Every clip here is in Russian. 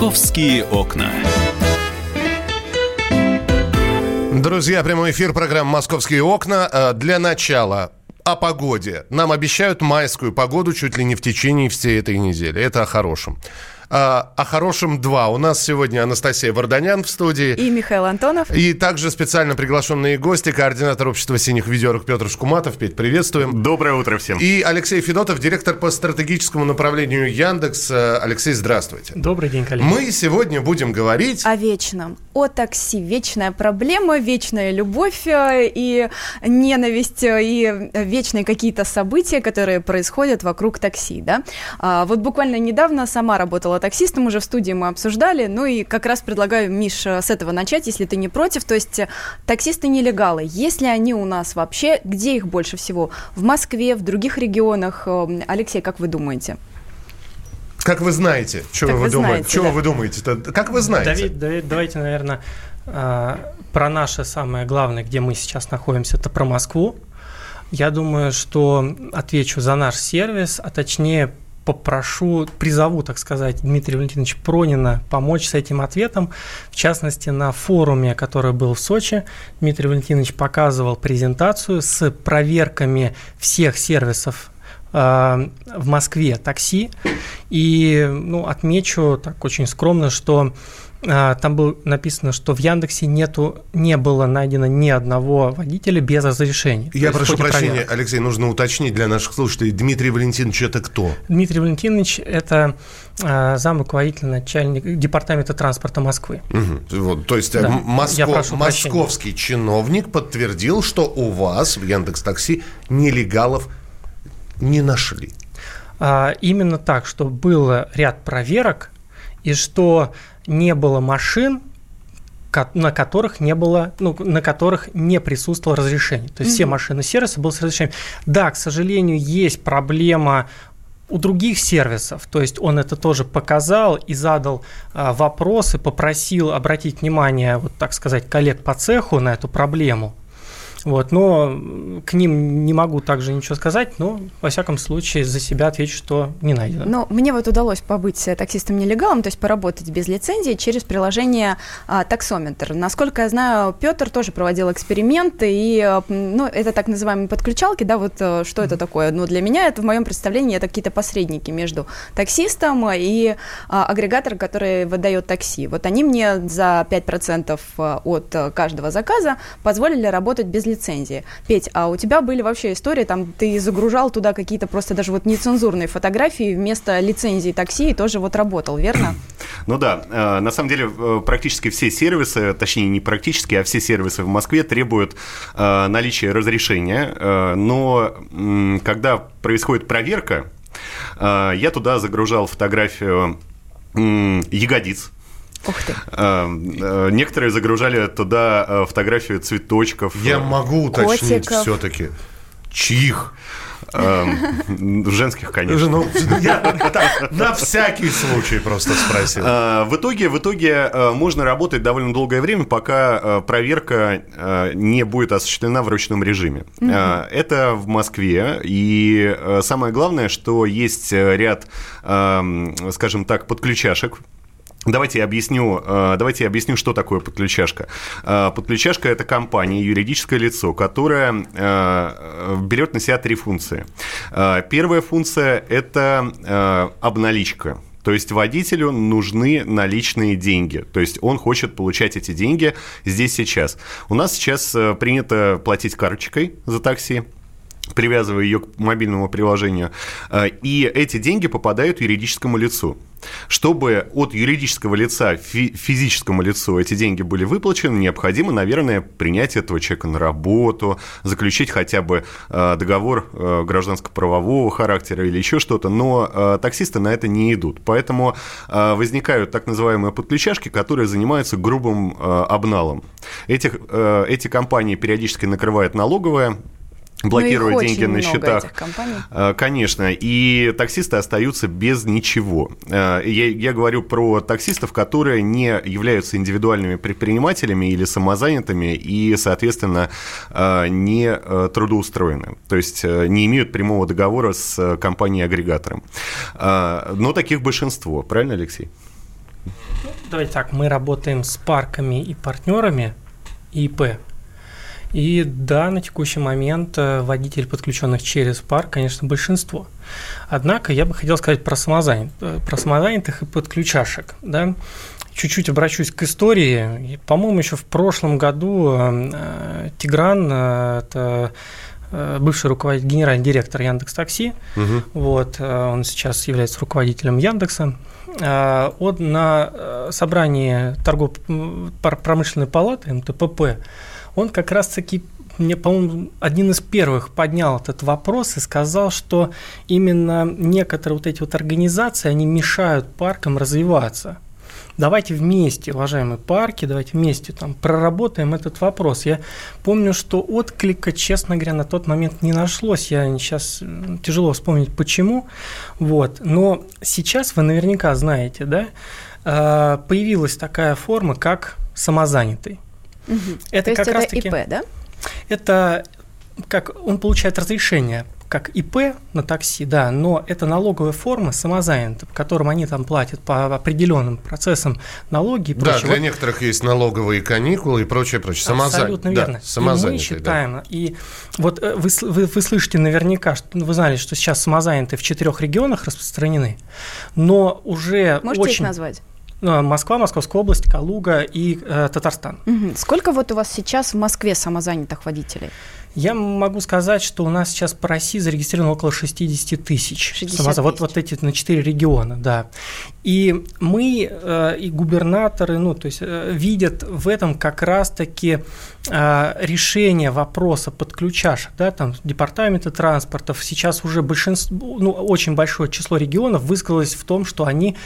Московские окна. Друзья, прямой эфир программы «Московские окна». Э, Для начала о погоде. Нам обещают майскую погоду чуть ли не в течение всей этой недели. Это о хорошем. А, о хорошем два. У нас сегодня Анастасия Варданян в студии. И Михаил Антонов. И также специально приглашенные гости, координатор общества синих ведерок Петр Шкуматов. Петь, приветствуем. Доброе утро всем. И Алексей Федотов, директор по стратегическому направлению Яндекс. Э, Алексей, здравствуйте. Добрый день, коллеги. Мы сегодня будем говорить... О вечном. О такси. Вечная проблема, вечная любовь э, и ненависть, э, и вечные какие-то события, которые происходят вокруг такси, да. А, вот буквально недавно сама работала таксистом, уже в студии мы обсуждали, ну и как раз предлагаю, Миш, э, с этого начать, если ты не против. То есть таксисты-нелегалы, есть ли они у нас вообще, где их больше всего? В Москве, в других регионах? Алексей, как вы думаете? Как вы знаете, что вы, вы думаете? знаете, Чего да. вы думаете? Как вы знаете? Давид, Давид, давайте, наверное, а, про наше самое главное, где мы сейчас находимся, это про Москву. Я думаю, что отвечу за наш сервис, а точнее попрошу, призову, так сказать, Дмитрия Валентиновича Пронина помочь с этим ответом. В частности, на форуме, который был в Сочи, Дмитрий Валентинович показывал презентацию с проверками всех сервисов э, в Москве такси. И ну, отмечу так очень скромно, что там было написано, что в Яндексе нету, не было найдено ни одного водителя без разрешения. Я прошу прощения, проверки. Алексей, нужно уточнить для наших слушателей. Дмитрий Валентинович это кто? Дмитрий Валентинович – это а, зам руководителя начальника департамента транспорта Москвы. Мгм. Вот, то есть э, Да. Моско- прошу прощения. московский чиновник подтвердил, что у вас в Яндекс Такси нелегалов не нашли. А, Именно так, что был ряд проверок, и что не было машин, на которых не было, ну, на которых не присутствовало разрешение. То есть все машины сервиса были с разрешением. Да, к сожалению, есть проблема у других сервисов, то есть он это тоже показал и задал а, вопросы, попросил обратить внимание, вот так сказать, коллег по цеху на эту проблему. Вот, но к ним не могу также ничего сказать, но во всяком случае за себя отвечу, что не найдено. Ну, мне вот удалось побыть э, таксистом-нелегалом, то есть поработать без лицензии через приложение а, таксометр. Насколько я знаю, Петр тоже проводил эксперименты, и, э, ну, это так называемые подключалки, да, вот э, что это такое? Ну, для меня это в моем представлении это какие-то посредники между таксистом и а, агрегатором, который выдает такси. Вот они мне за 5% от э, каждого заказа позволили работать без лицензии. Петь, а у тебя были вообще истории, там ты загружал туда какие-то просто даже вот нецензурные фотографии вместо лицензии такси и тоже вот работал, верно? Ну да, э, на самом деле э, практически все сервисы, точнее не практически, а все сервисы в Москве требуют э, наличия разрешения, но когда происходит проверка, я туда загружал фотографию ягодиц, Ух ты. Э, э, Некоторые загружали туда э, фотографию цветочков. Я могу уточнить Котиков. все-таки. Чьих? Э, Женских, конечно. Ну, я так, на всякий случай просто спросил. Э, В итоге, в итоге можно работать довольно долгое время, пока проверка не будет осуществлена в ручном режиме. Это в Москве. И самое главное, что есть ряд, эм, скажем так, подключашек. Давайте я объясню, э, давайте я объясню, что такое подключашка. Э, Подключашка – это компания, юридическое лицо, которое э, берет на себя три функции. Первая функция – это обналичка. То есть водителю нужны наличные деньги. То есть он хочет получать эти деньги здесь сейчас. У нас сейчас принято платить карточкой за такси привязывая ее к мобильному приложению, э, и эти деньги попадают юридическому лицу. Чтобы от юридического лица фи- физическому лицу эти деньги были выплачены, необходимо, наверное, принять этого человека на работу, заключить хотя бы э, договор э, гражданско-правового характера или еще что-то, но э, таксисты на это не идут. Поэтому возникают так называемые подключашки, которые занимаются грубым обналом. Этих, э, эти компании периодически накрывает налоговая, блокируя Ну, их деньги на счетах. этих компаний. Э, Конечно, и таксисты остаются без ничего. Э, Я, я говорю про таксистов, которые не являются индивидуальными предпринимателями или самозанятыми и, соответственно, э, не трудоустроены. То есть не имеют прямого договора с компанией-агрегатором. Но таких большинство, правильно, Алексей? давайте так, мы работаем с парками и партнерами ИП. И да, на текущий момент э, водителей, подключенных через парк, конечно, большинство. Однако я бы хотел сказать про, самозанят, э, про самозанятых и подключашек. Да? Чуть-чуть обращусь к истории. По-моему, еще в прошлом году э, Тигран, это бывший руководитель, генеральный директор Яндекс Такси, угу. вот, он сейчас является руководителем Яндекса, он на собрании торгово-промышленной палаты МТПП он как раз-таки мне, по-моему, один из первых поднял этот вопрос и сказал, что именно некоторые вот эти вот организации, они мешают паркам развиваться. Давайте вместе, уважаемые парки, давайте вместе там проработаем этот вопрос. Я помню, что отклика, честно говоря, на тот момент не нашлось. Я сейчас тяжело вспомнить почему. Вот. Но сейчас вы наверняка знаете, да, э, появилась такая форма, как самозанятый. Угу. Это То как есть раз это таки, ИП, да? Это как он получает разрешение как ИП на такси, да, но это налоговая форма самозанятых, в котором они там платят по определенным процессам налоги и прочее. Да, для вот, некоторых есть налоговые каникулы и прочее, прочее. Самозан... Абсолютно верно. Да, самозанятые, и мы считаем, да. и вот э, вы, вы, вы слышите наверняка, что вы знали, что сейчас самозанятые в четырех регионах распространены, но уже Можете очень... их назвать? Ну, Москва, Московская область, Калуга и э, Татарстан. Угу. Сколько вот у вас сейчас в Москве самозанятых водителей? Я могу сказать, что у нас сейчас по России зарегистрировано около 60 тысяч. 60 тысяч. Вот, вот эти на 4 региона, да. И мы, э, и губернаторы, ну, то есть э, видят в этом как раз-таки э, решение вопроса подключашек, да, там департаменты транспортов, сейчас уже большинство, ну, очень большое число регионов высказалось в том, что они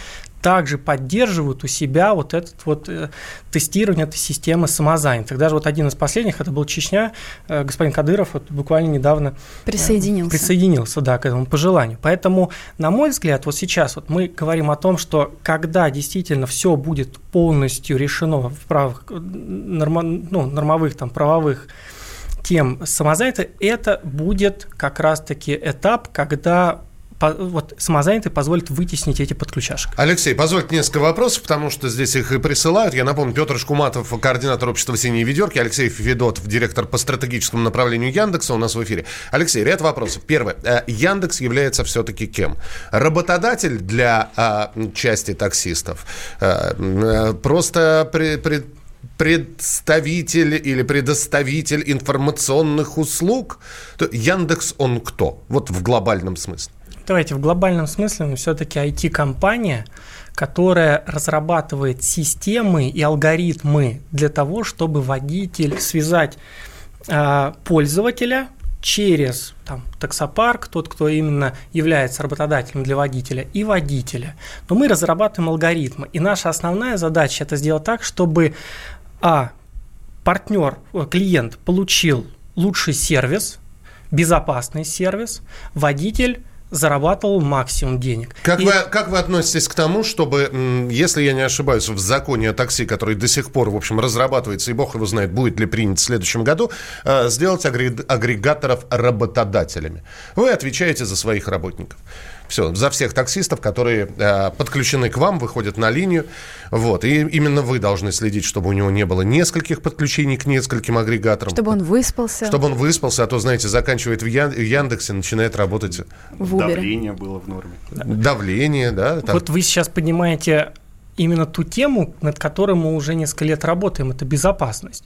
также поддерживают у себя вот это вот э, тестирование этой системы самозанятых. Даже вот один из последних, это был Чечня, э, господин Кадыров вот буквально недавно э, присоединился. присоединился, да, к этому пожеланию. Поэтому, на мой взгляд, вот сейчас вот мы говорим о том, что когда действительно все будет полностью решено в правах, норма, ну, нормовых, там, правовых тем самозанятых, это будет как раз-таки этап, когда вот самозанятый позволит вытеснить эти подключашек. Алексей, позвольте несколько вопросов, потому что здесь их и присылают. Я напомню, Петр Шкуматов, координатор общества «Синие ведерки», Алексей Федотов, директор по стратегическому направлению Яндекса у нас в эфире. Алексей, ряд вопросов. Первое. Э, Яндекс является все-таки кем? Работодатель для а, части таксистов? А, просто при, при представитель или предоставитель информационных услуг? Яндекс он кто? Вот в глобальном смысле. Давайте в глобальном смысле мы все-таки IT-компания, которая разрабатывает системы и алгоритмы для того, чтобы водитель связать э, пользователя через там, таксопарк, тот, кто именно является работодателем для водителя, и водителя. Но мы разрабатываем алгоритмы. И наша основная задача это сделать так, чтобы а, партнер, э, клиент получил лучший сервис, безопасный сервис, водитель зарабатывал максимум денег. Как, и... вы, как вы относитесь к тому, чтобы, если я не ошибаюсь, в законе о такси, который до сих пор, в общем, разрабатывается, и бог его знает, будет ли принят в следующем году, э, сделать агрегаторов работодателями? Вы отвечаете за своих работников. Все, за всех таксистов, которые э, подключены к вам, выходят на линию. Вот, и именно вы должны следить, чтобы у него не было нескольких подключений к нескольким агрегаторам. Чтобы он выспался. Чтобы он выспался, а то, знаете, заканчивает в Яндексе, начинает работать... В Uber. Давление было в норме. Давление, да. Там... Вот вы сейчас поднимаете именно ту тему, над которой мы уже несколько лет работаем, это безопасность.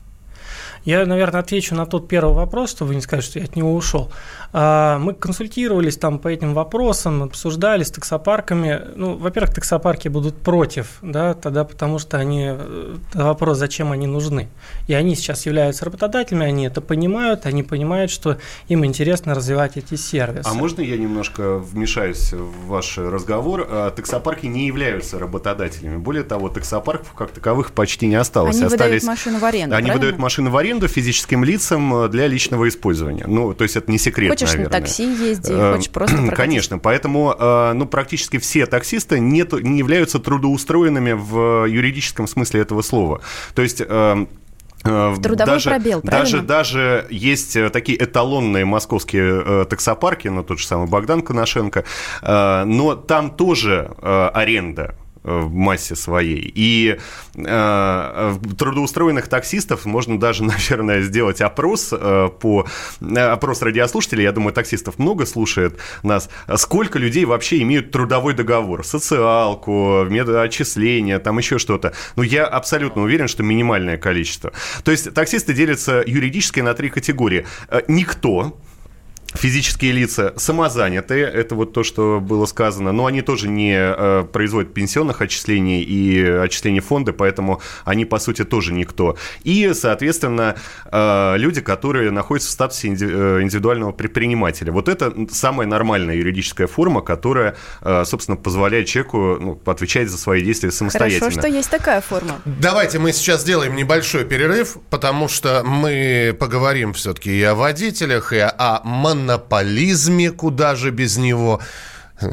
Я, наверное, отвечу на тот первый вопрос, что вы не скажете, что я от него ушел. А, мы консультировались там по этим вопросам, обсуждали с таксопарками. Ну, во-первых, таксопарки будут против, да, тогда потому что они э, вопрос, зачем они нужны. И они сейчас являются работодателями, они это понимают, они понимают, что им интересно развивать эти сервисы. А можно я немножко вмешаюсь в ваш разговор? А, таксопарки не являются работодателями. Более того, таксопарков как таковых почти не осталось. Они Остались... выдают машину в аренду, Они правильно? выдают машины в аренду физическим лицам для личного использования. Ну, то есть это не секрет, хочешь наверное. на такси езди, э, хочешь просто прокатить. Конечно, поэтому э, ну, практически все таксисты не, не являются трудоустроенными в юридическом смысле этого слова. То есть э, в трудовой даже, пробел, правильно? Даже, даже есть такие эталонные московские э, таксопарки, ну, тот же самый Богдан Коношенко, э, но там тоже э, аренда в массе своей. И э, трудоустроенных таксистов можно даже, наверное, сделать опрос э, по опрос радиослушателей. Я думаю, таксистов много слушает нас. Сколько людей вообще имеют трудовой договор? Социалку, медотчисления, там еще что-то. Но я абсолютно уверен, что минимальное количество. То есть таксисты делятся юридически на три категории. Никто, Физические лица самозанятые, это вот то, что было сказано, но они тоже не э, производят пенсионных отчислений и отчислений фонда, поэтому они, по сути, тоже никто. И, соответственно, э, люди, которые находятся в статусе э, индивидуального предпринимателя. Вот это самая нормальная юридическая форма, которая, э, собственно, позволяет человеку ну, отвечать за свои действия самостоятельно. Хорошо, что есть такая форма. Давайте мы сейчас сделаем небольшой перерыв, потому что мы поговорим все-таки и о водителях, и о монополизме, куда же без него.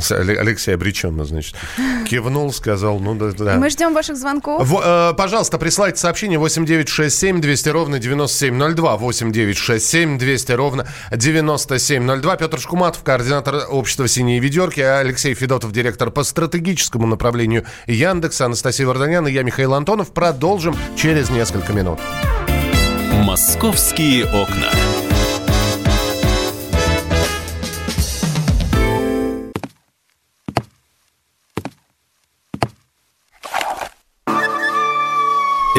Алексей обреченно, значит, кивнул, сказал, ну да, да. Мы ждем ваших звонков. В, э, пожалуйста, присылайте сообщение 8967 200 ровно 9702. 8967 200 ровно 9702. Петр Шкуматов, координатор общества «Синие ведерки», Алексей Федотов, директор по стратегическому направлению Яндекса, Анастасия Варданян и я, Михаил Антонов. Продолжим через несколько минут. «Московские окна».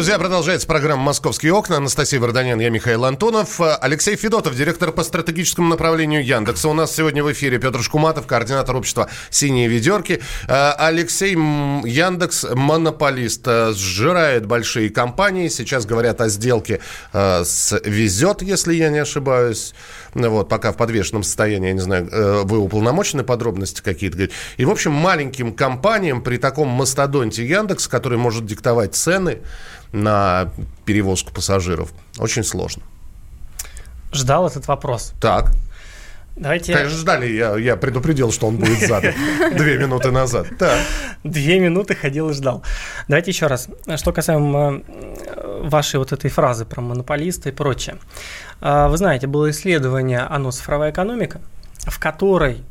Друзья, продолжается программа «Московские окна». Анастасия Варданян, я Михаил Антонов. Алексей Федотов, директор по стратегическому направлению Яндекса. У нас сегодня в эфире Петр Шкуматов, координатор общества «Синие ведерки». Э, Алексей Яндекс монополист, э, сжирает большие компании. Сейчас говорят о сделке э, с «Везет», если я не ошибаюсь. Вот, пока в подвешенном состоянии, я не знаю, вы уполномочены подробности какие-то. И, в общем, маленьким компаниям при таком мастодонте Яндекс, который может диктовать цены, на перевозку пассажиров. Очень сложно. Ждал этот вопрос. Так. Давайте... Конечно, ждали. Я, я предупредил, что он будет задан две минуты назад. Так. Две минуты ходил и ждал. Давайте еще раз. Что касаемо э, вашей вот этой фразы про монополиста и прочее. А, вы знаете, было исследование «Оно цифровая экономика», в которой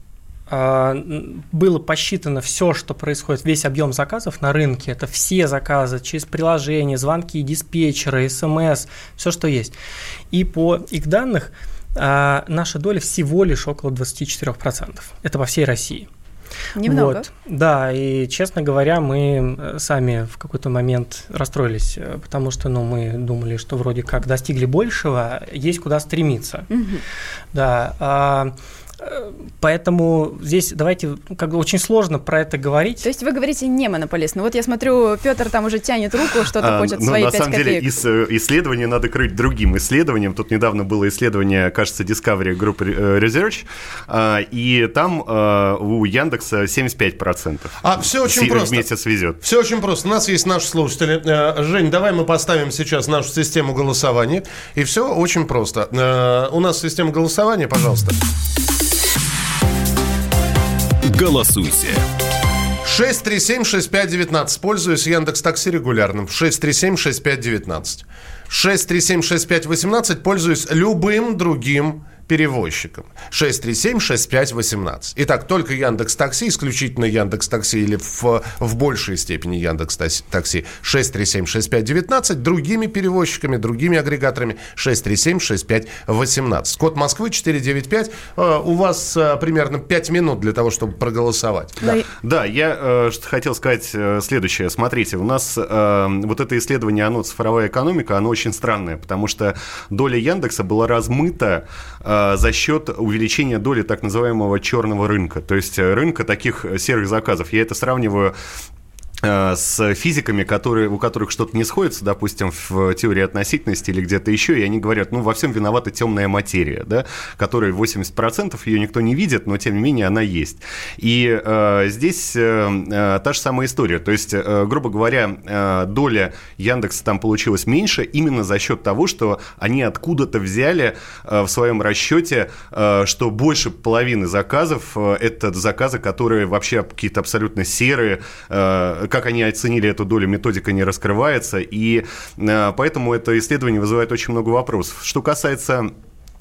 было посчитано все, что происходит, весь объем заказов на рынке, это все заказы через приложения, звонки, диспетчеры, смс, все, что есть. И по их данных а, наша доля всего лишь около 24%. Это по всей России. Немного. Вот. Да, и, честно говоря, мы э, сами в какой-то момент расстроились, э, потому что ну, мы думали, что вроде как достигли большего, есть куда стремиться. Угу. Да. А, Поэтому здесь давайте, ну, как бы очень сложно про это говорить. То есть вы говорите не монополист. Ну вот я смотрю, Петр там уже тянет руку, что-то а, хочет ну, свои на 5 самом копеек. деле ис, э, исследование надо крыть другим исследованием. Тут недавно было исследование, кажется, Discovery Group э, Research, а, и там а, у Яндекса 75%. А все очень С, просто. Вместе свезет. Все очень просто. У нас есть наши слушатели. Э, Жень, давай мы поставим сейчас нашу систему голосования. И все очень просто. У нас система голосования, пожалуйста. Голосуйте. 637-6519. Пользуюсь Яндекс Такси регулярным. 637-6519. 637-6518. Пользуюсь любым другим перевозчикам. 637-6518. Итак, только Яндекс Такси, исключительно Яндекс Такси или в, в большей степени Яндекс Такси 637-6519, другими перевозчиками, другими агрегаторами 637-6518. Код Москвы 495. Э, у вас э, примерно 5 минут для того, чтобы проголосовать. Да, да я э, хотел сказать э, следующее. Смотрите, у нас э, вот это исследование «Оно цифровая экономика», оно очень странное, потому что доля Яндекса была размыта э, Э, за счет увеличения доли так называемого черного рынка, то есть э, рынка таких серых заказов. Я это сравниваю Э, с физиками, которые, у которых что-то не сходится, допустим, в теории относительности или где-то еще, и они говорят, ну, во всем виновата темная материя, да, которая 80% ее никто не видит, но, тем не менее, она есть. И э, здесь э, э, та же самая история. То есть, э, грубо говоря, э, доля Яндекса там получилась меньше именно за счет того, что они откуда-то взяли э, в своем расчете, э, что больше половины заказов э, это заказы, которые вообще какие-то абсолютно серые, э, как они оценили эту долю, методика не раскрывается, и э, поэтому это исследование вызывает очень много вопросов. Что касается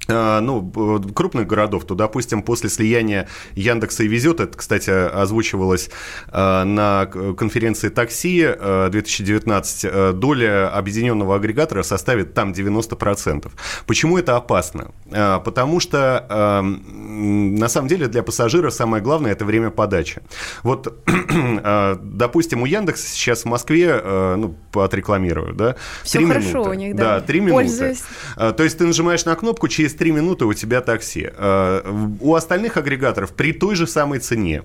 ну, крупных городов, то, допустим, после слияния Яндекса и Везет, это, кстати, озвучивалось э, на конференции такси 2019, э, доля объединенного агрегатора составит там 90%. Почему это опасно? Потому что, на самом деле, для пассажира самое главное – это время подачи. Вот, допустим, у Яндекса сейчас в Москве, ну, отрекламирую, да, Все хорошо минуты. у них, да. Да, 3 минуты. То есть ты нажимаешь на кнопку, через 3 минуты у тебя такси. Э, у остальных агрегаторов при той же самой цене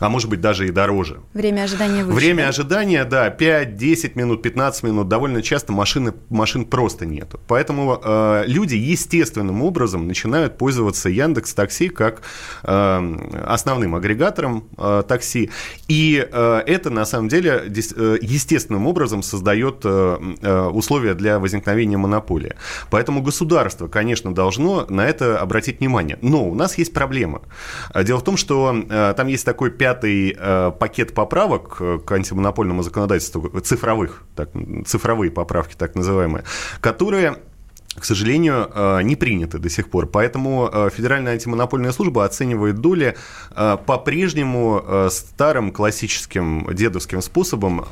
а может быть даже и дороже. Время ожидания выше. Время ожидания, да, 5, 10 минут, 15 минут. Довольно часто машины, машин просто нету. Поэтому э, люди естественным образом начинают пользоваться Яндекс Такси как э, основным агрегатором э, такси. И э, это на самом деле э, естественным образом создает э, э, условия для возникновения монополии. Поэтому государство, конечно, должно на это обратить внимание. Но у нас есть проблема. Дело в том, что э, там есть такой пятый пятый э, пакет поправок к антимонопольному законодательству, цифровых, так, цифровые поправки так называемые, которые к сожалению, э, не приняты до сих пор. Поэтому э, Федеральная антимонопольная служба оценивает доли э, по-прежнему старым классическим дедовским способом,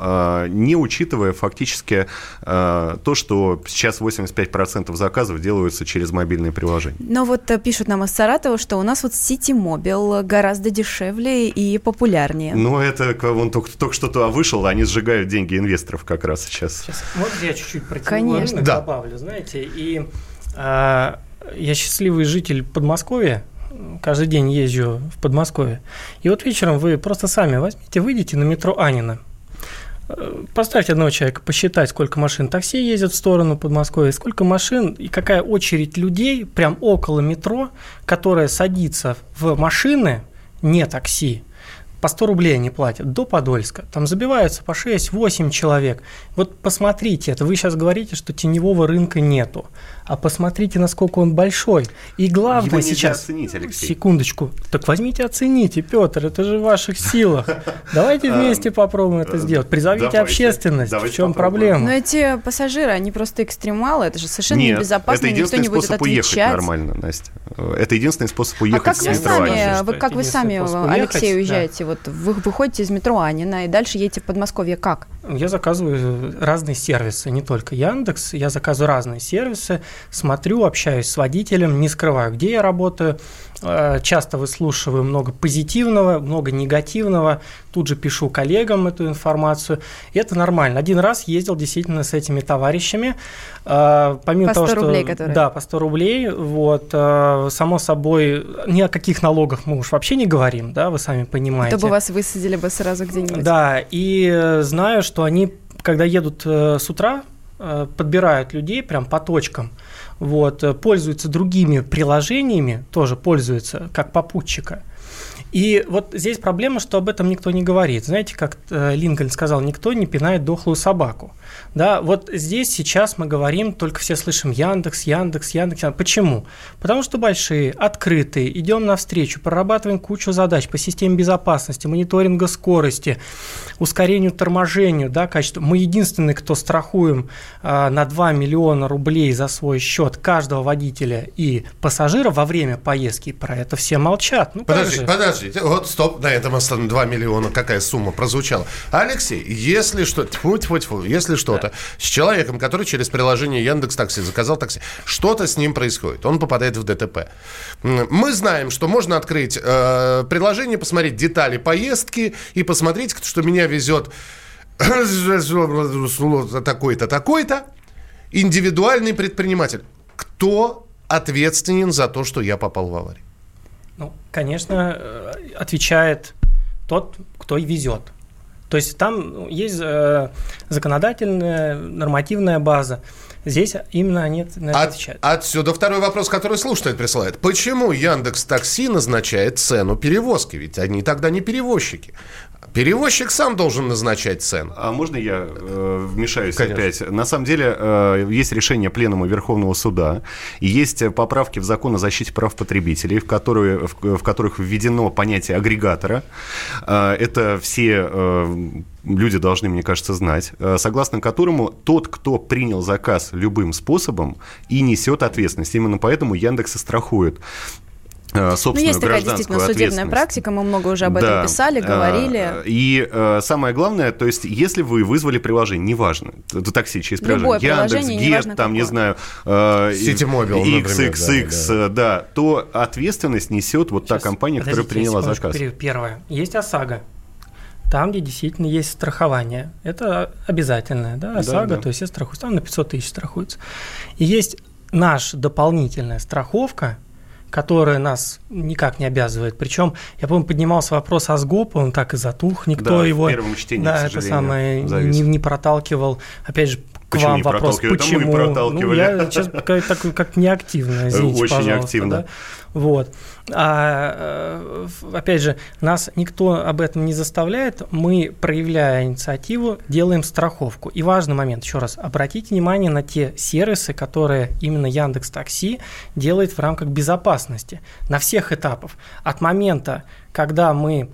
не учитывая фактически то, что сейчас 85% заказов делаются через мобильные приложения. Но вот пишут нам из Саратова, что у нас вот City Mobile гораздо дешевле и популярнее. Ну, это он только, только что-то вышел, они сжигают деньги инвесторов как раз сейчас. сейчас. Вот я чуть-чуть про Конечно. добавлю, знаете, и э, я счастливый житель Подмосковья, каждый день езжу в Подмосковье. И вот вечером вы просто сами возьмите, выйдите на метро Анина. Э, поставьте одного человека посчитать, сколько машин такси ездят в сторону Подмосковья, сколько машин и какая очередь людей прям около метро, которая садится в машины, не такси, по 100 рублей они платят, до Подольска. Там забиваются по 6-8 человек. Вот посмотрите это. Вы сейчас говорите, что теневого рынка нету. А посмотрите, насколько он большой. И главное Его сейчас... оценить, Алексей. Секундочку. Так возьмите, оцените, Петр, это же в ваших силах. Давайте вместе попробуем это сделать. Призовите общественность. В чем проблема? Но эти пассажиры, они просто экстремалы. Это же совершенно небезопасно. никто не будет отвечать. нормально, Настя. Это единственный способ уехать а как вы сами, вы, как вы сами, Алексей, уезжаете? Вот вы выходите из метро Анина и дальше едете в Подмосковье. Как? Я заказываю разные сервисы, не только Яндекс. Я заказываю разные сервисы, смотрю, общаюсь с водителем, не скрываю, где я работаю. Э, часто выслушиваю много позитивного, много негативного. Тут же пишу коллегам эту информацию. И это нормально. Один раз ездил действительно с этими товарищами. Э, помимо по 100 того, что, рублей, которые... Да, по 100 рублей. Вот, э, само собой, ни о каких налогах мы уж вообще не говорим, да, вы сами понимаете. То бы вас высадили бы сразу где-нибудь. Да, и знаю, что они, когда едут с утра, подбирают людей прям по точкам – вот, э, пользуются другими приложениями, тоже пользуются как попутчика. И вот здесь проблема, что об этом никто не говорит. Знаете, как э, Линкольн сказал, никто не пинает дохлую собаку. Да, вот здесь сейчас мы говорим, только все слышим Яндекс, Яндекс, Яндекс. Яндекс. Почему? Потому что большие, открытые, идем навстречу, прорабатываем кучу задач по системе безопасности, мониторинга скорости, ускорению торможению, да, качества. Мы единственные, кто страхуем э, на 2 миллиона рублей за свой счет каждого водителя и пассажира во время поездки. Про это все молчат. Ну, подожди, подожди, вот стоп, на этом остановим 2 миллиона, какая сумма прозвучала. Алексей, если что, тьфу, тьфу, тьфу, если что-то да. с человеком, который через приложение Яндекс Такси заказал такси, что-то с ним происходит, он попадает в ДТП. Мы знаем, что можно открыть э, приложение, посмотреть детали поездки и посмотреть, что меня везет такой-то, такой-то, индивидуальный предприниматель. Кто ответственен за то, что я попал в аварию? Ну, конечно, э, отвечает тот, кто и везет. То есть там есть э, законодательная, нормативная база. Здесь именно они на это От- отвечают. отсюда второй вопрос, который слушатель присылает. Почему Яндекс Такси назначает цену перевозки? Ведь они тогда не перевозчики. Перевозчик сам должен назначать цену. А можно я э, вмешаюсь Конечно. опять? На самом деле э, есть решение Пленума Верховного Суда, и есть э, поправки в закон о защите прав потребителей, в, которые, в, в которых введено понятие агрегатора. Э, это все э, люди должны, мне кажется, знать, э, согласно которому тот, кто принял заказ любым способом и несет ответственность. Именно поэтому Яндекс и страхует э, Ну, собственную есть такая действительно судебная практика, мы много уже об этом Да. писали, говорили. Э, И э, самое главное, то есть, если вы вызвали приложение, неважно, это такси через Любое приложение, Яндекс, приложение, неважно там, не какое. знаю, э, Ситимобил, XXX, да, э, да, то ответственность несет вот та Сейчас, компания, которая приняла заказ. Первое. Есть ОСАГО. Там, где действительно есть страхование. Это обязательное, да, Да, ОСАГО, да. то есть все страхуются. Там на 500 тысяч страхуется. И есть наша дополнительная страховка, которая нас никак не обязывает. Причем, я помню, поднимался вопрос о СГОП, он так и затух, никто Да, в его первом чтении, да, это самое завис. не, не проталкивал. Опять же, Почему вам не вопрос? Это мы почему? проталкивали. Ну, я сейчас как, такой, как неактивно, извините, Очень пожалуйста, активно. да. Вот. А, э, опять же, нас никто об этом не заставляет. Мы, проявляя инициативу, делаем страховку. И важный момент, еще раз, обратите внимание на те сервисы, которые именно Яндекс Такси делает в рамках безопасности на всех этапах. От момента, когда мы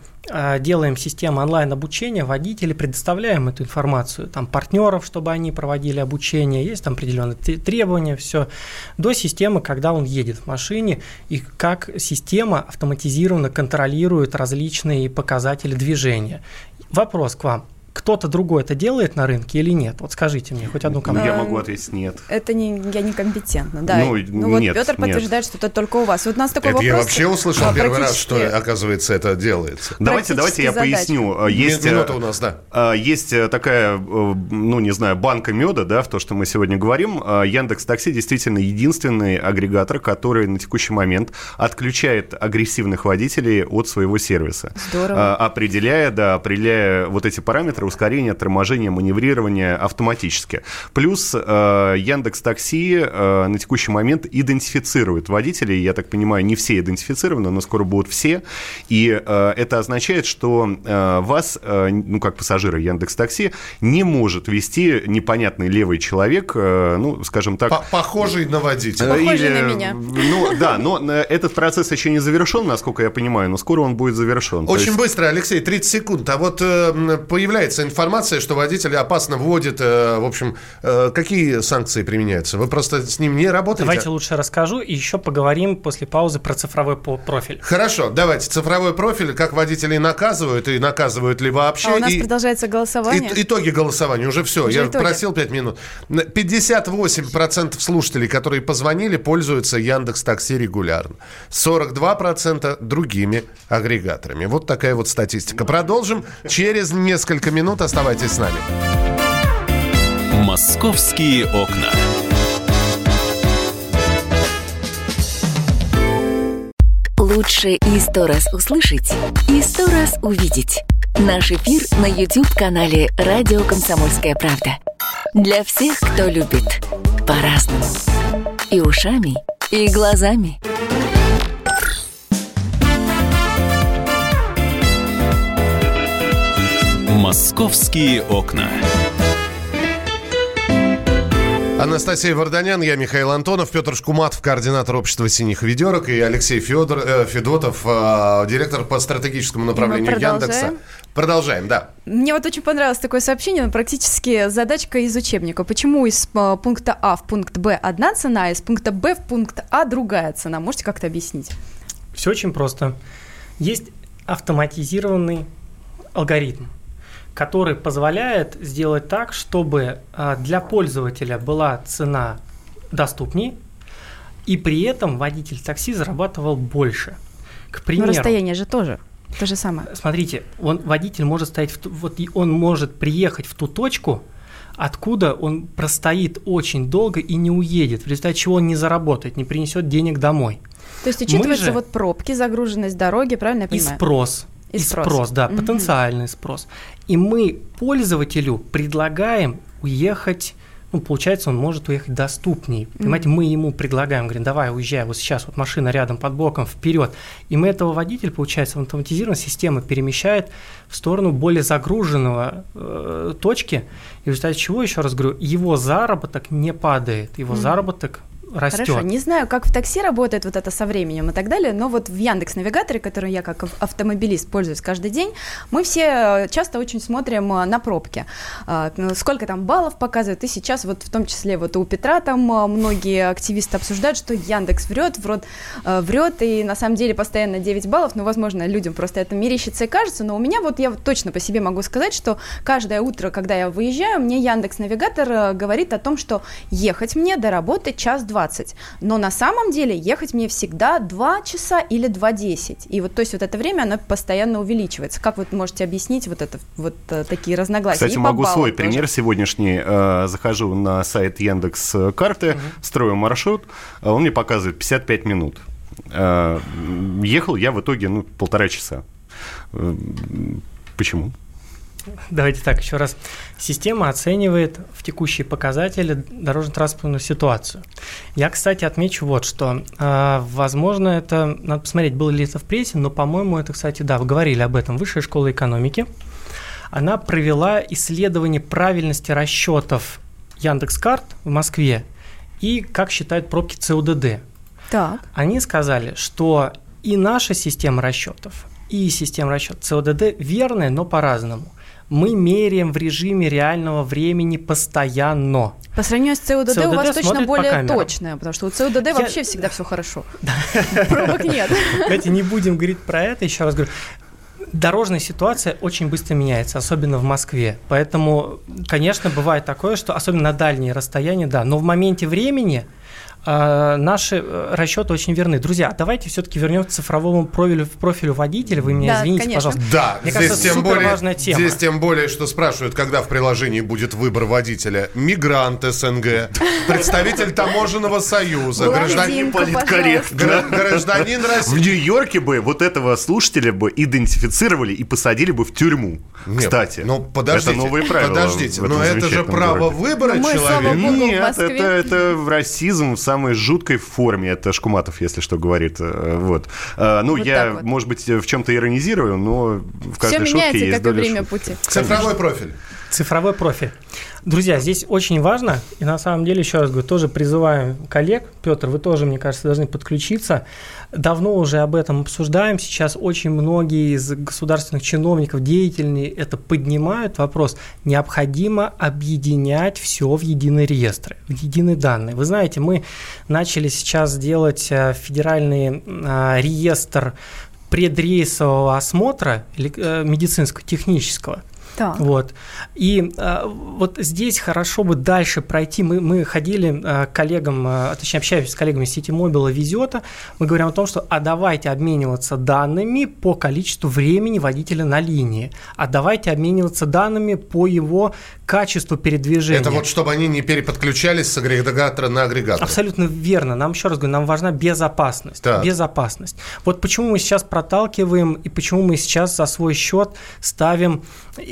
делаем систему онлайн-обучения, водители предоставляем эту информацию, там, партнеров, чтобы они проводили обучение, есть там определенные требования, все, до системы, когда он едет в машине, и как система автоматизированно контролирует различные показатели движения. Вопрос к вам. Кто-то другой это делает на рынке или нет? Вот скажите мне хоть одну Ну, компанию. я Э, могу ответить нет. Это не, я некомпетентна, да. Ну, вот нет, Петр нет. подтверждает, что это только у вас. Вот у нас такой Это я вопрос. вообще услышал а, первый раз, что, оказывается, это делается. Давайте, давайте я практически поясню. Э, Есть, э, Минута у нас, да. А, Есть э, такая, э, ну, не знаю, банка меда, да, в то, что мы сегодня говорим. Яндекс Такси действительно единственный агрегатор, который на текущий момент отключает агрессивных водителей от своего сервиса. Здорово. Определяя, да, определяя вот эти параметры ускорения, торможения, маневрирования автоматически. Плюс э, Яндекс Такси э, на текущий момент идентифицирует водителей. Я так понимаю, не все идентифицированы, но скоро будут все. И э, это означает, что э, вас, э, ну, как пассажира Яндекс Такси, не может вести непонятный левый человек, э, ну, скажем так, По- Похожий на водителя. Э, Похожий на меня. Ну, да, но э, этот процесс еще не завершен, насколько я понимаю, но скоро он будет завершен. Очень есть- быстро, Алексей, 30 секунд. А вот э, м, появляется информация, что водитель опасно вводит. э, в общем, э, какие санкции применяются? Вы просто с ним не работаете? Давайте лучше расскажу и еще поговорим после паузы про цифровой профиль. Хорошо, давайте. Цифровой профиль, как водителей наказывают и наказывают ли вообще. А у нас и- продолжается голосование. И- итоги голосования, уже все. Уже Я итоги. просил 5 минут. 58% слушателей, которые позвонили, пользуются Яндекс Такси регулярно. 42% другими агрегаторами. Вот такая вот статистика. Продолжим через несколько минут. Оставайтесь с нами. «Московские окна». Лучше и сто раз услышать, и сто раз увидеть. Наш эфир на YouTube-канале «Радио Комсомольская правда». Для всех, кто любит по-разному. И ушами, и глазами. «Московские окна». Анастасия Варданян, я Михаил Антонов, Петр Шкуматов, координатор общества «Синих ведерок», и Алексей Федор, э, Федотов, э, директор по стратегическому направлению продолжаем? Яндекса. Продолжаем, да. Мне вот очень понравилось такое сообщение, ну, практически задачка из учебника. Почему из э, пункта А в пункт Б одна цена, а из пункта Б в пункт А другая цена? Можете как-то объяснить? Все очень просто. Есть автоматизированный алгоритм, который позволяет сделать так, чтобы а, для пользователя была цена доступней, и при этом водитель такси зарабатывал больше. К Ну, примеру, расстояние же тоже. То же самое. смотрите, он, водитель может стоять, в вот и он может приехать в ту точку, откуда он простоит очень долго и не уедет, в результате чего он не заработает, не принесет денег домой. То есть учитывается же- вот пробки, загруженность дороги, правильно я И понимаю? спрос. И и спрос. спрос, да, Мгм. потенциальный спрос. И мы пользователю предлагаем уехать, ну, получается, он может уехать доступнее. Понимаете, мы ему предлагаем, говорим, давай, уезжай, вот сейчас вот машина рядом под боком, вперед. И мы этого водителя, получается, автоматизированной системе перемещает в сторону более загруженного э, точки, и в результате чего, еще раз говорю, его заработок не падает, его Мгм. заработок растет. Хорошо, не знаю, как в такси работает вот это со временем и так далее, но вот в Яндекс Навигаторе, который я как ав- автомобилист пользуюсь каждый день, мы все э, часто очень смотрим э, на пробки. А, ну, Сколько там баллов показывает, и сейчас вот в том числе вот у Петра там э, многие активисты обсуждают, что Яндекс врет, врет, э, врет, и на самом деле постоянно 9 баллов, но, возможно, людям просто это мерещится и кажется, но у меня вот я вот точно по себе могу сказать, что каждое утро, когда я выезжаю, мне Яндекс Навигатор э, говорит о том, что ехать мне до работы час 20, но на самом деле ехать мне всегда 2 часа или 2.10, и вот то есть вот это время оно постоянно увеличивается. Как вы можете объяснить вот это вот э, такие разногласия? Кстати, И могу свой тоже. пример сегодняшний. Э, Захожу на сайт Яндекс карты, строю маршрут, он мне показывает 55 минут. Э, Ехал я в итоге ну, полтора часа. Э, Почему? Давайте так, еще раз. Система оценивает в текущие показатели дорожно-транспортную ситуацию. Я, кстати, отмечу вот что. э, возможно, это, надо посмотреть, было ли это в прессе, но, по-моему, это, кстати, да, вы говорили об этом. Высшая школа экономики. Она провела исследование правильности расчетов Яндекс.Карт в Москве и как считают пробки ЦУДД. Так. Они сказали, что и наша система расчетов, и система расчетов ЦОДД верная, но по-разному. Мы меряем в режиме реального времени постоянно. По сравнению с ЦУДД, у ЦУДД вас точно по более камерам. точное, потому что у ЦУДД Я- вообще всегда все хорошо. Пробок нет. Давайте не будем говорить про это, еще раз говорю. Дорожная ситуация очень быстро меняется, особенно в Москве. Поэтому, конечно, бывает такое, что особенно на дальние расстояния, да, но в моменте времени наши э, расчеты очень верны. Друзья, давайте все-таки вернемся к цифровому профилю, профилю водителя. Вы меня Да, извините, конечно. пожалуйста. Да, Мне здесь, кажется, тем супер более, важная тема. здесь тем более, что спрашивают, когда в приложении будет выбор водителя. Мигрант СНГ, представитель таможенного союза, гражданин, политкорректно. гра- гражданин В России. Нью-Йорке бы вот этого слушателя бы идентифицировали и посадили бы в тюрьму. Нет, Кстати, ну подождите, это новые правила. подождите, в но это же право городе. выбора Ну, человека. в Нет, это, это расизм в самой жуткой форме. Это Шкуматов, если что, говорит. э, Вот. Э, Ну, Вот я, вот. может быть, в чем-то иронизирую, но в Все каждой шутке меняется, есть как и доля время шутки. пути. Цифровой профиль. Цифровой профиль. Друзья, здесь очень важно, и на самом деле, еще раз говорю, тоже призываем коллег, Петр, вы тоже, мне кажется, должны подключиться. Давно уже об этом обсуждаем, сейчас очень многие из государственных чиновников, деятельные, это поднимают вопрос. Необходимо объединять все в единый реестр, в единые данные. Вы знаете, мы начали сейчас делать э, федеральный э, реестр предрейсового осмотра э, медицинско-технического. Так. Вот. И э, вот здесь хорошо бы дальше пройти. Мы, мы ходили э, к коллегам, э, точнее, общаемся с коллегами Сити Мобила Везета. Мы говорим о том, что а давайте обмениваться данными по количеству времени водителя на линии. А давайте обмениваться данными по его качеству передвижения. Это вот чтобы они не переподключались с агрегатора на агрегатор. Абсолютно верно. Нам еще раз говорю, нам важна безопасность. Так. Безопасность. Вот почему мы сейчас проталкиваем и почему мы сейчас за свой счет ставим,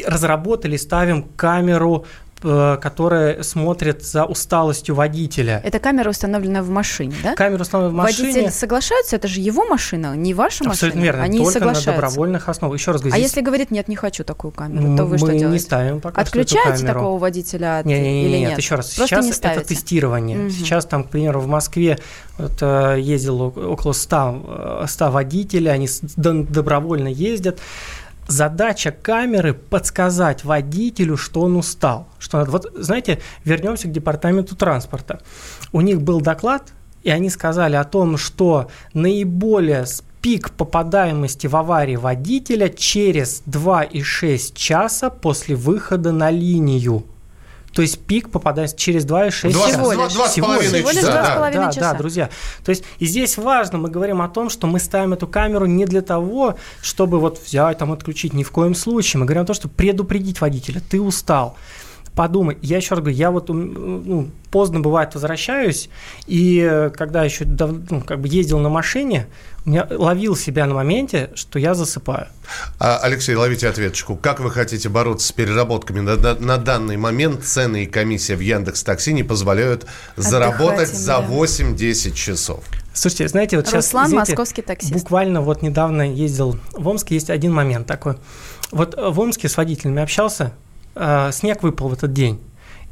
разработали, ставим камеру, э, которая смотрит за усталостью водителя. Это камера установлена в машине, да? Камеру установлена в машине. Водители соглашаются, это же его машина, не ваша Абсолютно машина. верно. Они только соглашаются. на добровольных основах. Еще раз говорю, А здесь если говорит, нет, не хочу такую камеру, то вы что мы не делаете? ставим пока что Отключаете камеру. такого водителя от, Не, не, не, или нет, нет? еще раз. Просто Сейчас не это ставите. тестирование. Мгм. Сейчас там, к примеру, в Москве вот, э, ездило около 100, э, 100 водителей, они добровольно ездят. Задача камеры подсказать водителю, что он устал. Что надо. Вот, знаете, вернемся к департаменту транспорта. У них был доклад, и они сказали о том, что наиболее пик попадаемости в аварии водителя через 2,6 часа после выхода на линию. То есть пик попадается через 2,6 Два- часа. Всего лишь. два с Всего половиной Всего лишь часа, два с да. половиной да, часа. да, друзья. То есть и здесь важно, мы говорим о том, что мы ставим эту камеру не для того, чтобы вот взять там отключить, ни в коем случае. Мы говорим о том, что предупредить водителя, ты устал. Подумай. Я еще раз говорю, я вот ну, поздно бывает возвращаюсь, и когда еще ну, как бы ездил на машине, я ловил себя на моменте, что я засыпаю. А, Алексей, ловите ответочку. Как вы хотите бороться с переработками? На, на, на данный момент цены и комиссия в Яндекс Такси не позволяют Отдыхать заработать им, за 8-10 часов. Слушайте, знаете, вот Руслан, сейчас... Руслан, московский таксист. Буквально вот недавно ездил в Омск, есть один момент такой. Вот в Омске с водителями общался, э, снег выпал в этот день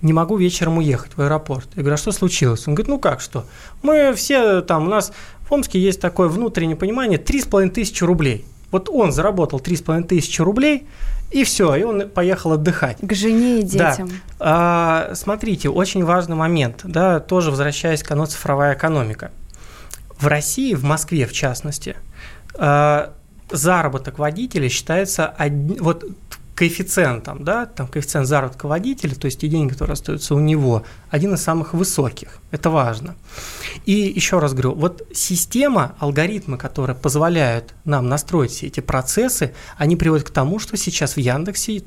не могу вечером уехать в аэропорт. Я говорю, а что случилось? Он говорит, ну как что? Мы все там, у нас в Омске есть такое внутреннее понимание, 3,5 тысячи рублей. Вот он заработал 3,5 тысячи рублей, и все, и он поехал отдыхать. К жене и детям. Да. А, смотрите, очень важный момент, да, тоже возвращаясь к оно цифровая экономика. В России, в Москве в частности, а, заработок водителя считается, од... вот коэффициентом, да, там коэффициент заработка водителя, то есть те деньги, которые остаются у него, один из самых высоких. Это важно. И еще раз говорю, вот система, алгоритмы, которые позволяют нам настроить все эти процессы, они приводят к тому, что сейчас в Яндексе,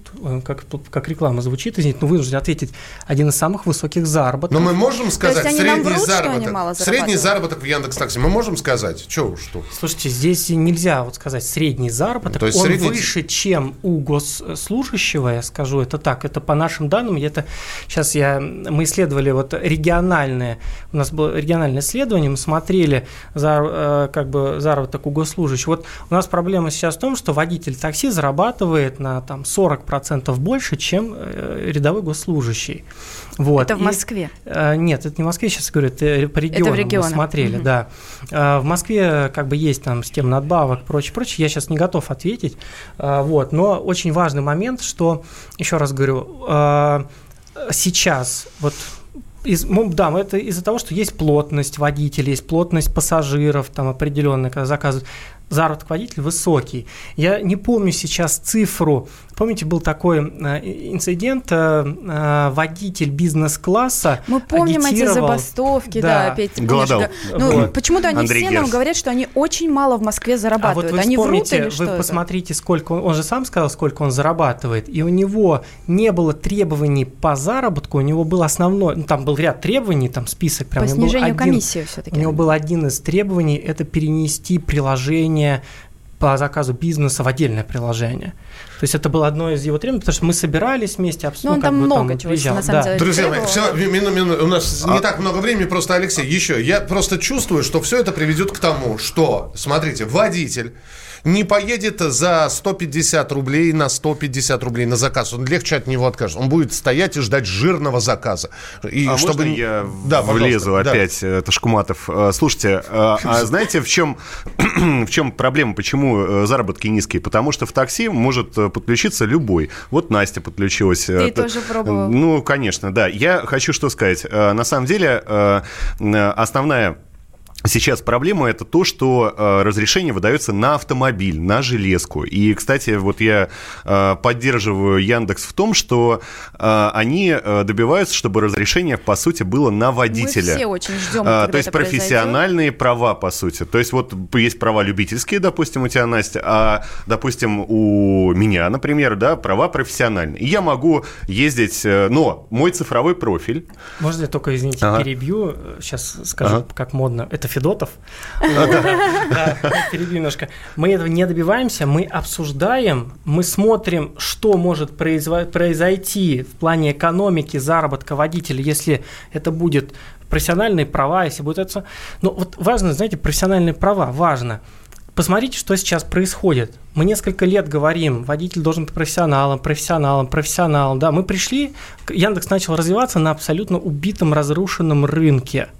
как, как реклама звучит, извините, но вынужден ответить, один из самых высоких заработков. Но мы можем сказать, средний врут, заработок, средний заработок в Яндекс Такси, мы можем сказать, что уж тут. Слушайте, здесь нельзя вот сказать средний заработок, то есть он средний... выше, чем у госслужащего, я скажу, это так, это по нашим данным, это сейчас я, мы исследовали вот региональные, у нас было региональное исследование, мы смотрели за, э, как бы заработок у госслужащих. Вот у нас проблема сейчас в том, что водитель такси зарабатывает на там, 40% больше, чем э, рядовой госслужащий. Вот. Это в Москве? И, э, нет, это не в Москве, сейчас говорю, это по регионам, это в регионах. мы смотрели, угу. да. В Москве как бы есть там система надбавок, прочее, прочее, я сейчас не готов ответить, вот, но очень важный момент, что, еще раз говорю, сейчас вот из, да, это из-за того, что есть плотность водителей, есть плотность пассажиров там определенная, когда заказывают заработок водителя высокий. Я не помню сейчас цифру. Помните, был такой э, инцидент, э, э, водитель бизнес-класса Мы помним эти забастовки, да, да опять. Голодал. Ну, вот. почему-то они Андрей все Герц. нам говорят, что они очень мало в Москве зарабатывают. А вот вы они вспомните, врут или что Вы посмотрите, сколько он, же сам сказал, сколько он зарабатывает, и у него не было требований по заработку, у него был основной, ну, там был ряд требований, там список прям. По снижению комиссии все-таки. У него был один из требований, это перенести приложение по заказу бизнеса в отдельное приложение. То есть это было одно из его требований, потому что мы собирались вместе, обсудили. Ну, там бы, много там, чего, приезжал. на самом да. деле. Друзья мои, все, мину, мину, у нас а... не так много времени, просто, Алексей, еще. Я просто чувствую, что все это приведет к тому, что, смотрите, водитель не поедет за 150 рублей на 150 рублей на заказ. Он легче от него откажет. Он будет стоять и ждать жирного заказа. И а чтобы... можно я да, влезу опять, да. это Шкуматов. Э, слушайте, а, а знаете, в чем, в чем проблема, почему э, заработки низкие? Потому что в такси может подключиться любой. Вот Настя подключилась. Ты тоже пробовал? Ну, конечно, да. Я хочу что сказать. На самом деле, основная Сейчас проблема это то, что э, разрешение выдается на автомобиль, на железку. И, кстати, вот я э, поддерживаю Яндекс в том, что э, они э, добиваются, чтобы разрешение, по сути, было на водителя. Мы все очень ждем, э, То есть профессиональные произойдет. права, по сути. То есть вот есть права любительские, допустим, у тебя, Настя, а, допустим, у меня, например, да, права профессиональные. И я могу ездить, э, но мой цифровой профиль... Можно я только, извините, ага. перебью? Сейчас скажу, ага. как модно. Это Федотов. Перебью немножко. Мы этого не добиваемся, мы обсуждаем, мы смотрим, что может произойти в плане экономики, заработка водителя, если это будет профессиональные права, если будет это... Но вот важно, знаете, профессиональные права, важно. Посмотрите, что сейчас происходит. Мы несколько лет говорим, водитель должен быть профессионалом, профессионалом, профессионалом. Да, мы пришли, Яндекс начал развиваться на абсолютно убитом, разрушенном рынке –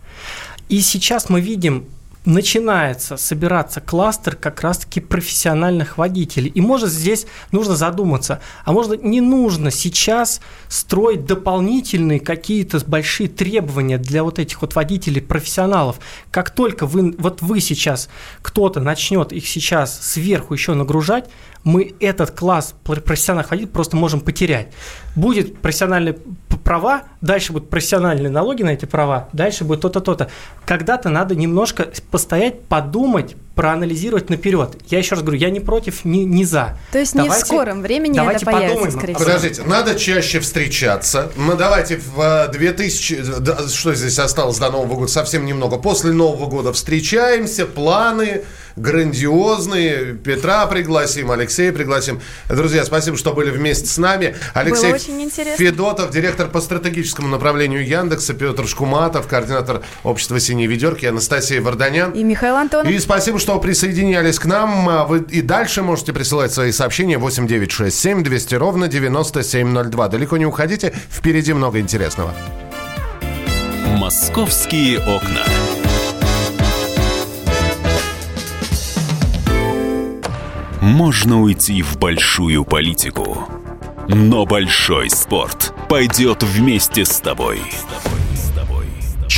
и сейчас мы видим начинается собираться кластер как раз-таки профессиональных водителей. И может здесь нужно задуматься, а может не нужно сейчас строить дополнительные какие-то большие требования для вот этих вот водителей профессионалов. Как только вы, вот вы сейчас, кто-то начнет их сейчас сверху еще нагружать, мы этот класс профессиональных водителей просто можем потерять. Будет профессиональные права, дальше будут профессиональные налоги на эти права, дальше будет то-то, то-то. Когда-то надо немножко постоять, подумать, проанализировать наперед. Я еще раз говорю, я не против, не, не за. То есть давайте, не в скором времени давайте это появится, подумаем. скорее всего. Подождите, надо чаще встречаться. Мы давайте в 2000... Что здесь осталось до Нового года? Совсем немного. После Нового года встречаемся, планы грандиозные. Петра пригласим, Алексея пригласим. Друзья, спасибо, что были вместе с нами. Алексей Было очень интересно. Федотов, директор по стратегическому направлению Яндекса, Петр Шкуматов, координатор общества «Синие ведерки», Анастасия Варданян. И Михаил Антонов. И спасибо, что присоединялись к нам. А Вы и дальше можете присылать свои сообщения 8967 200 ровно 9702. Далеко не уходите, впереди много интересного. «Московские окна». Можно уйти в большую политику, но большой спорт пойдет вместе с тобой.